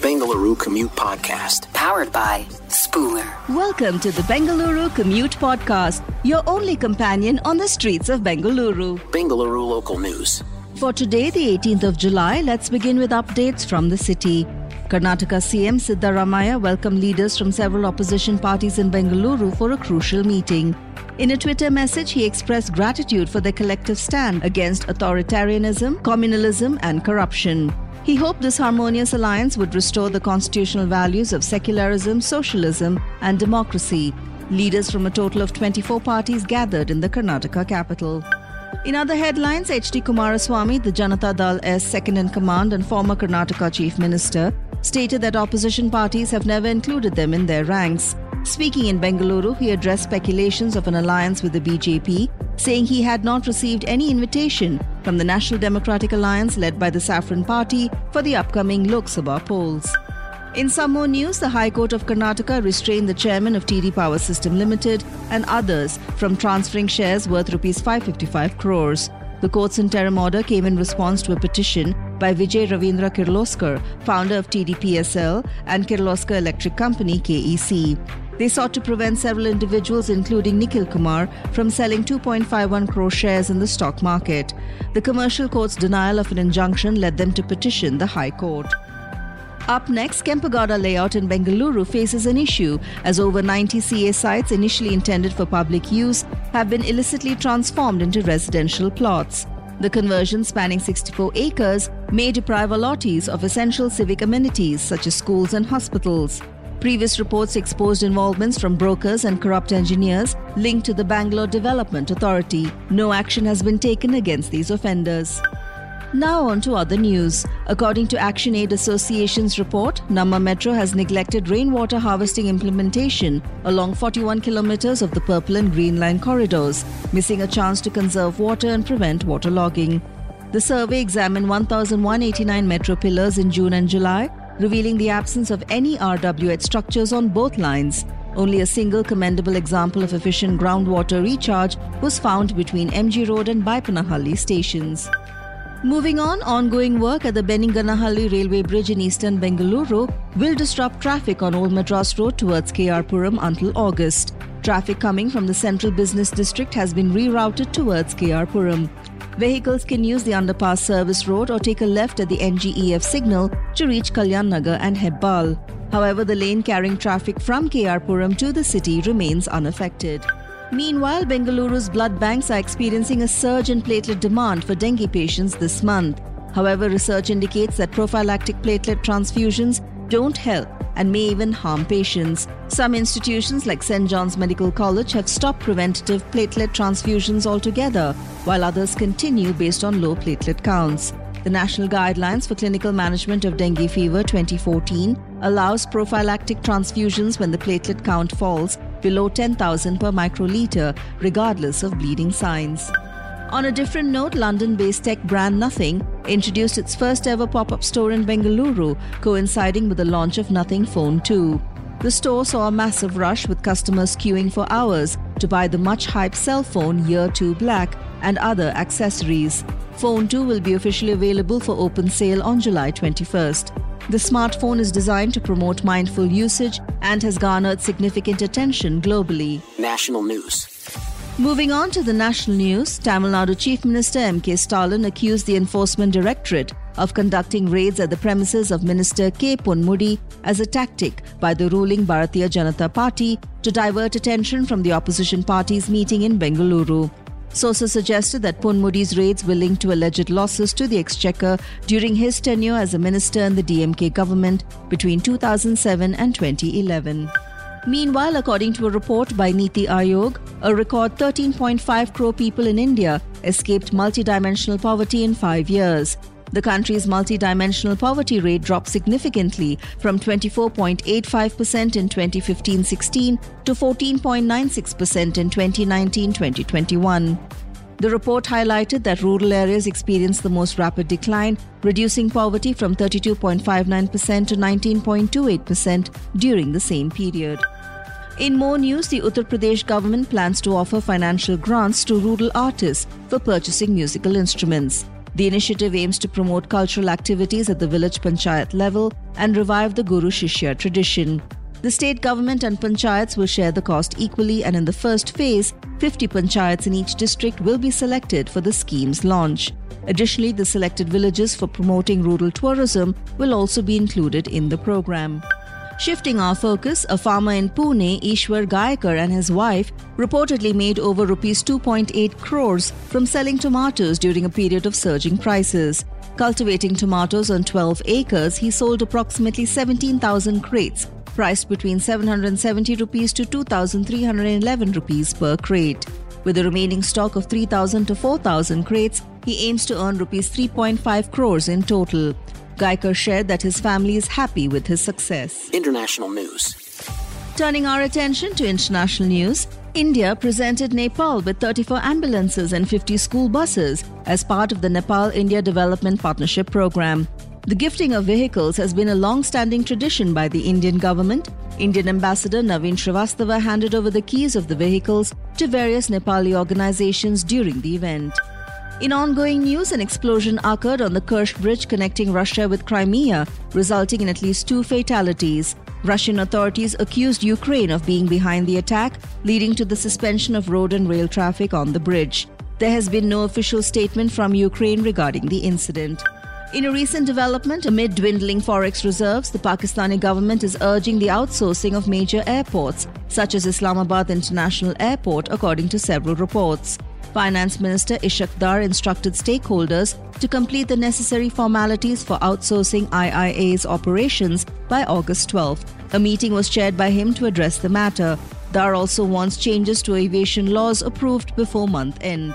Bengaluru Commute Podcast. Powered by Spooler. Welcome to the Bengaluru Commute Podcast, your only companion on the streets of Bengaluru. Bengaluru local news. For today, the 18th of July, let's begin with updates from the city. Karnataka CM Siddaramaiah welcomed leaders from several opposition parties in Bengaluru for a crucial meeting. In a Twitter message, he expressed gratitude for their collective stand against authoritarianism, communalism, and corruption. He hoped this harmonious alliance would restore the constitutional values of secularism, socialism, and democracy. Leaders from a total of 24 parties gathered in the Karnataka capital. In other headlines, H.D. Kumaraswamy, the Janata Dal's second in command and former Karnataka chief minister, stated that opposition parties have never included them in their ranks. Speaking in Bengaluru, he addressed speculations of an alliance with the BJP, saying he had not received any invitation from the National Democratic Alliance led by the Saffron Party for the upcoming Lok Sabha polls. In some more news, the High Court of Karnataka restrained the chairman of TD Power System Limited and others from transferring shares worth rupees 555 crores. The court's interim order came in response to a petition by Vijay Ravindra Kirloskar, founder of TDPSL and Kirloskar Electric Company KEC. They sought to prevent several individuals, including Nikhil Kumar, from selling 2.51 crore shares in the stock market. The commercial court's denial of an injunction led them to petition the High Court. Up next, Kempegowda layout in Bengaluru faces an issue as over 90 CA sites initially intended for public use have been illicitly transformed into residential plots. The conversion spanning 64 acres may deprive allottees of essential civic amenities such as schools and hospitals. Previous reports exposed involvements from brokers and corrupt engineers linked to the Bangalore Development Authority. No action has been taken against these offenders. Now on to other news. According to Action Aid Association's report, Namma Metro has neglected rainwater harvesting implementation along 41 kilometers of the Purple and Green Line corridors, missing a chance to conserve water and prevent waterlogging. The survey examined 1,189 metro pillars in June and July, revealing the absence of any RWH structures on both lines. Only a single commendable example of efficient groundwater recharge was found between MG Road and Baiyappanahalli stations. Moving on, ongoing work at the Benniganahalli Railway Bridge in eastern Bengaluru will disrupt traffic on Old Madras Road towards KR Puram until August. Traffic coming from the central business district has been rerouted towards KR Puram. Vehicles can use the underpass service road or take a left at the NGEF signal to reach Kalyan Nagar and Hebbal. However, the lane carrying traffic from KR Puram to the city remains unaffected. Meanwhile, Bengaluru's blood banks are experiencing a surge in platelet demand for dengue patients this month. However, research indicates that prophylactic platelet transfusions don't help and may even harm patients. Some institutions like St. John's Medical College have stopped preventative platelet transfusions altogether, while others continue based on low platelet counts. The National Guidelines for Clinical Management of Dengue Fever 2014 allows prophylactic transfusions when the platelet count falls below 10,000 per microliter, regardless of bleeding signs. On a different note, London based tech brand Nothing introduced its first ever pop up store in Bengaluru, coinciding with the launch of Nothing Phone 2. The store saw a massive rush with customers queuing for hours to buy the much hyped cell phone Year 2 Black and other accessories. Phone 2 will be officially available for open sale on July 21st. The smartphone is designed to promote mindful usage and has garnered significant attention globally. National news. Moving on to the national news, Tamil Nadu Chief Minister M.K. Stalin accused the Enforcement Directorate of conducting raids at the premises of Minister K. Ponmudi as a tactic by the ruling Bharatiya Janata Party to divert attention from the opposition party's meeting in Bengaluru. Sources suggested that Ponmudi's raids were linked to alleged losses to the exchequer during his tenure as a minister in the DMK government between 2007 and 2011. Meanwhile, according to a report by Niti Aayog, a record 13.5 crore people in India escaped multidimensional poverty in five years. The country's multidimensional poverty rate dropped significantly from 24.85% in 2015 16 to 14.96% in 2019 2021. The report highlighted that rural areas experienced the most rapid decline, reducing poverty from 32.59% to 19.28% during the same period. In more news, the Uttar Pradesh government plans to offer financial grants to rural artists for purchasing musical instruments. The initiative aims to promote cultural activities at the village panchayat level and revive the Guru Shishya tradition. The state government and panchayats will share the cost equally, and in the first phase, 50 panchayats in each district will be selected for the scheme's launch. Additionally, the selected villages for promoting rural tourism will also be included in the program. Shifting our focus, a farmer in Pune, Ishwar Gaikar, and his wife reportedly made over rupees 2.8 crores from selling tomatoes during a period of surging prices. Cultivating tomatoes on 12 acres, he sold approximately 17,000 crates, priced between 770 rupees to 2,311 rupees per crate. With a remaining stock of 3,000 to 4,000 crates, he aims to earn rupees 3.5 crores in total. Gaikar shared that his family is happy with his success. International news. Turning our attention to international news, India presented Nepal with 34 ambulances and 50 school buses as part of the Nepal India Development Partnership Program. The gifting of vehicles has been a long standing tradition by the Indian government. Indian Ambassador Naveen Srivastava handed over the keys of the vehicles to various Nepali organizations during the event. In ongoing news, an explosion occurred on the Kerch Bridge connecting Russia with Crimea, resulting in at least two fatalities. Russian authorities accused Ukraine of being behind the attack, leading to the suspension of road and rail traffic on the bridge. There has been no official statement from Ukraine regarding the incident. In a recent development, amid dwindling forex reserves, the Pakistani government is urging the outsourcing of major airports, such as Islamabad International Airport, according to several reports. Finance Minister Ishak Dar instructed stakeholders to complete the necessary formalities for outsourcing IIA's operations by August 12. A meeting was chaired by him to address the matter. Dar also wants changes to aviation laws approved before month end.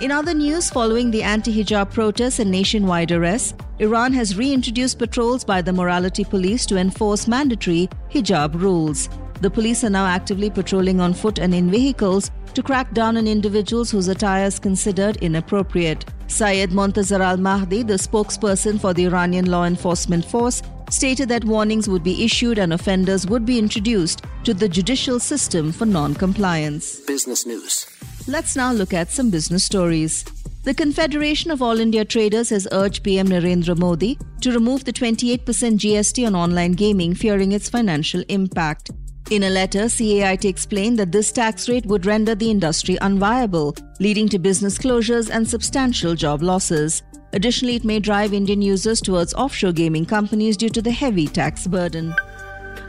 In other news, following the anti hijab protests and nationwide arrests, Iran has reintroduced patrols by the morality police to enforce mandatory hijab rules. The police are now actively patrolling on foot and in vehicles to crack down on individuals whose attire is considered inappropriate. Syed Montazar al Mahdi, the spokesperson for the Iranian law enforcement force, stated that warnings would be issued and offenders would be introduced to the judicial system for non compliance. Business news. Let's now look at some business stories. The Confederation of All India Traders has urged PM Narendra Modi to remove the 28% GST on online gaming, fearing its financial impact. In a letter, CAIT explained that this tax rate would render the industry unviable, leading to business closures and substantial job losses. Additionally, it may drive Indian users towards offshore gaming companies due to the heavy tax burden.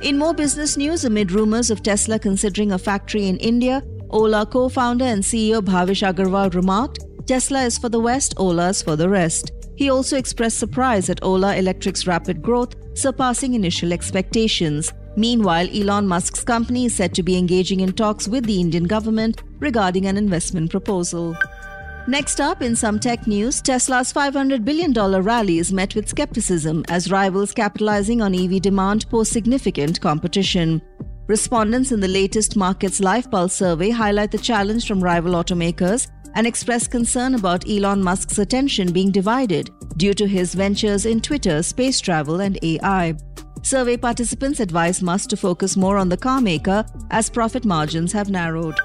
In more business news, amid rumors of Tesla considering a factory in India, Ola co founder and CEO Bhavish Agarwal remarked Tesla is for the West, Ola is for the rest. He also expressed surprise at Ola Electric's rapid growth, surpassing initial expectations. Meanwhile, Elon Musk's company is said to be engaging in talks with the Indian government regarding an investment proposal. Next up, in some tech news, Tesla's $500 billion rally is met with skepticism as rivals capitalizing on EV demand pose significant competition. Respondents in the latest Markets Live Pulse survey highlight the challenge from rival automakers and express concern about Elon Musk's attention being divided due to his ventures in Twitter, space travel, and AI. Survey participants advise Musk to focus more on the car maker as profit margins have narrowed.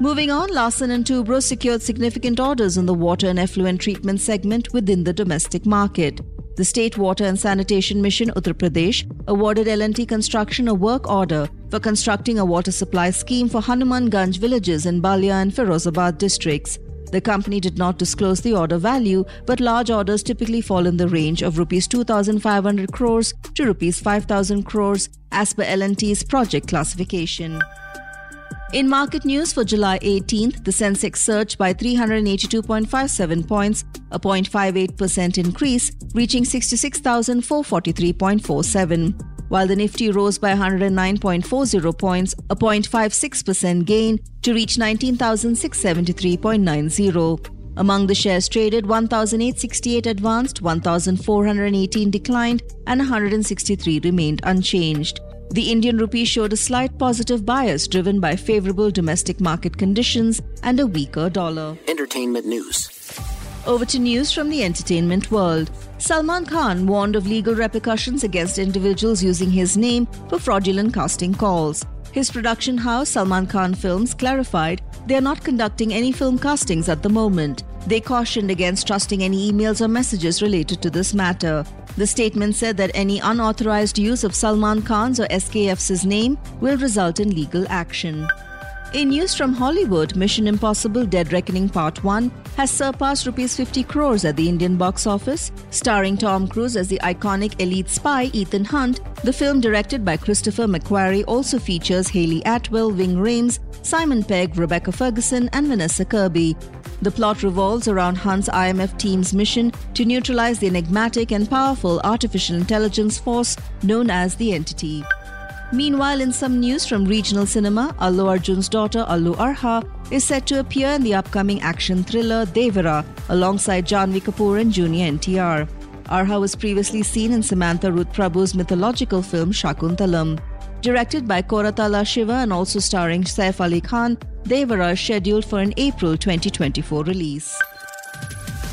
Moving on, Larsen and Toubro secured significant orders in the water and effluent treatment segment within the domestic market. The State Water and Sanitation Mission Uttar Pradesh awarded L&T Construction a work order for constructing a water supply scheme for Hanuman Hanumanganj villages in Balia and Firozabad districts. The company did not disclose the order value, but large orders typically fall in the range of rupees 2500 crores to rupees 5000 crores as per L&T's project classification. In market news for July 18th, the Sensex surged by 382.57 points, a 0.58% increase, reaching 66,443.47 while the Nifty rose by 109.40 points, a 0.56% gain, to reach 19,673.90. Among the shares traded, 1,868 advanced, 1,418 declined, and 163 remained unchanged. The Indian rupee showed a slight positive bias driven by favorable domestic market conditions and a weaker dollar. Entertainment news. Over to news from the entertainment world. Salman Khan warned of legal repercussions against individuals using his name for fraudulent casting calls. His production house, Salman Khan Films, clarified they are not conducting any film castings at the moment. They cautioned against trusting any emails or messages related to this matter. The statement said that any unauthorized use of Salman Khan's or SKF's name will result in legal action. In news from Hollywood, Mission Impossible Dead Reckoning Part 1 has surpassed rupees 50 crores at the Indian box office. Starring Tom Cruise as the iconic elite spy Ethan Hunt, the film directed by Christopher McQuarrie also features Hayley Atwell, Ving Rhames, Simon Pegg, Rebecca Ferguson, and Vanessa Kirby. The plot revolves around Hunt's IMF team's mission to neutralize the enigmatic and powerful artificial intelligence force known as the Entity. Meanwhile, in some news from regional cinema, Allu Arjun's daughter Allu Arha is set to appear in the upcoming action thriller Devara alongside Janhvi Kapoor and Junior NTR. Arha was previously seen in Samantha Ruth Prabhu's mythological film Shakuntalam. Directed by Koratala Shiva and also starring Saif Ali Khan, Devara is scheduled for an April 2024 release.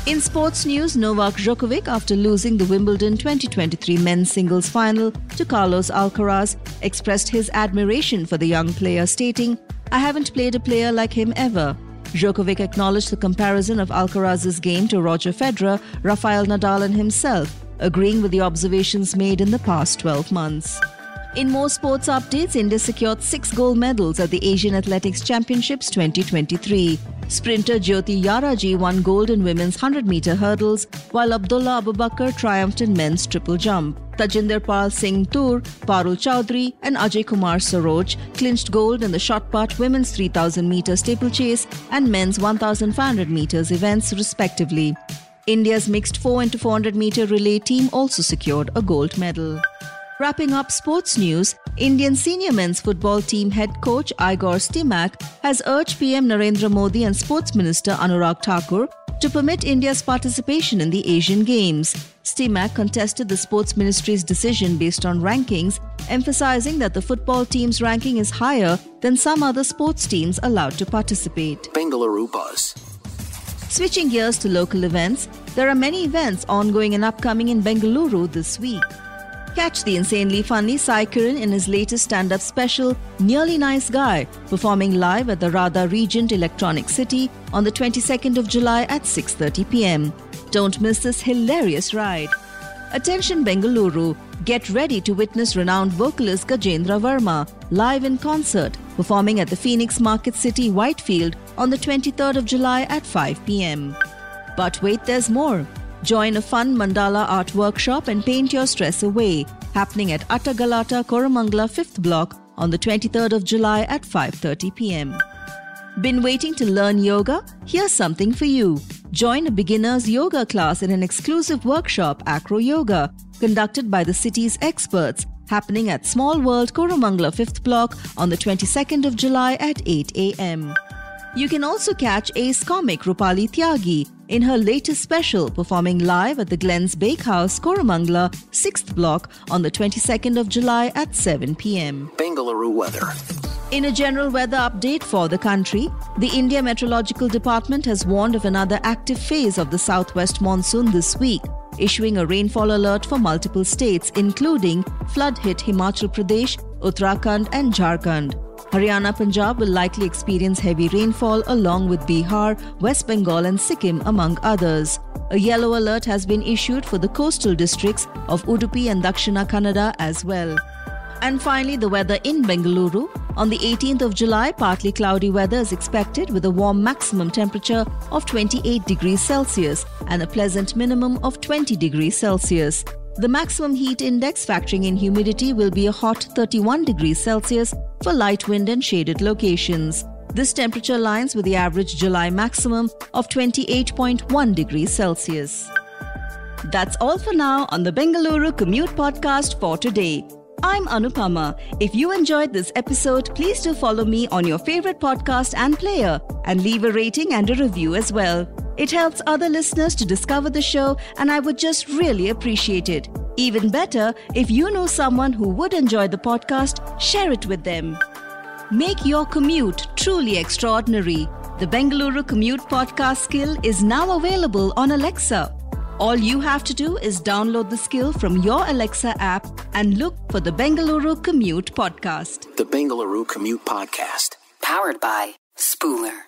In sports news, Novak Djokovic, after losing the Wimbledon 2023 men's singles final to Carlos Alcaraz, expressed his admiration for the young player, stating, I haven't played a player like him ever. Djokovic acknowledged the comparison of Alcaraz's game to Roger Federer, Rafael Nadal, and himself, agreeing with the observations made in the past 12 months. In more sports updates, India secured six gold medals at the Asian Athletics Championships 2023. Sprinter Jyoti Yaraji won gold in women's 100 meter hurdles, while Abdullah Abubakar triumphed in men's triple jump. Tajinder Pal Singh Tur, Parul Chowdhury, and Ajay Kumar Saroj clinched gold in the shot put women's 3000 meter steeplechase and men's 1500 meters events, respectively. India's mixed 4 into 400 meter relay team also secured a gold medal. Wrapping up sports news, Indian senior men's football team head coach Igor Stimac has urged PM Narendra Modi and Sports Minister Anurag Thakur to permit India's participation in the Asian Games. Stimac contested the Sports Ministry's decision based on rankings, emphasizing that the football team's ranking is higher than some other sports teams allowed to participate. Bengaluru Buzz. Switching gears to local events, there are many events ongoing and upcoming in Bengaluru this week. Catch the insanely funny Sai Kiran in his latest stand-up special, Nearly Nice Guy, performing live at the Radha Regent Electronic City on the 22nd of July at 6.30 pm. Don't miss this hilarious ride. Attention Bengaluru, get ready to witness renowned vocalist Gajendra Verma live in concert, performing at the Phoenix Market City Whitefield on the 23rd of July at 5 pm. But wait, there's more. Join a fun mandala art workshop and paint your stress away, happening at Atta Galatta Koramangala 5th block on the 23rd of July at 5:30 p.m. Been waiting to learn yoga? Here's something for you. Join a beginner's yoga class in an exclusive workshop, Acro Yoga, conducted by the city's experts, happening at Small World Koramangala 5th block on the 22nd of July at 8 a.m. You can also catch ace comic Rupali Tyagi in her latest special performing live at the Glens Bakehouse, Koramangala, 6th block on the 22nd of July at 7 pm. Bengaluru weather. In a general weather update for the country, the India Meteorological Department has warned of another active phase of the southwest monsoon this week, issuing a rainfall alert for multiple states, including flood hit Himachal Pradesh, Uttarakhand, and Jharkhand. Haryana Punjab will likely experience heavy rainfall along with Bihar, West Bengal, and Sikkim, among others. A yellow alert has been issued for the coastal districts of Udupi and Dakshina Kannada as well. And finally, the weather in Bengaluru. On the 18th of July, partly cloudy weather is expected with a warm maximum temperature of 28 degrees Celsius and a pleasant minimum of 20 degrees Celsius. The maximum heat index factoring in humidity will be a hot 31 degrees Celsius for light wind and shaded locations. This temperature aligns with the average July maximum of 28.1 degrees Celsius. That's all for now on the Bengaluru Commute Podcast for today. I'm Anupama. If you enjoyed this episode, please do follow me on your favorite podcast and player and leave a rating and a review as well. It helps other listeners to discover the show, and I would just really appreciate it. Even better, if you know someone who would enjoy the podcast, share it with them. Make your commute truly extraordinary. The Bengaluru Commute Podcast skill is now available on Alexa. All you have to do is download the skill from your Alexa app and look for the Bengaluru Commute Podcast. The Bengaluru Commute Podcast. Powered by Spooler.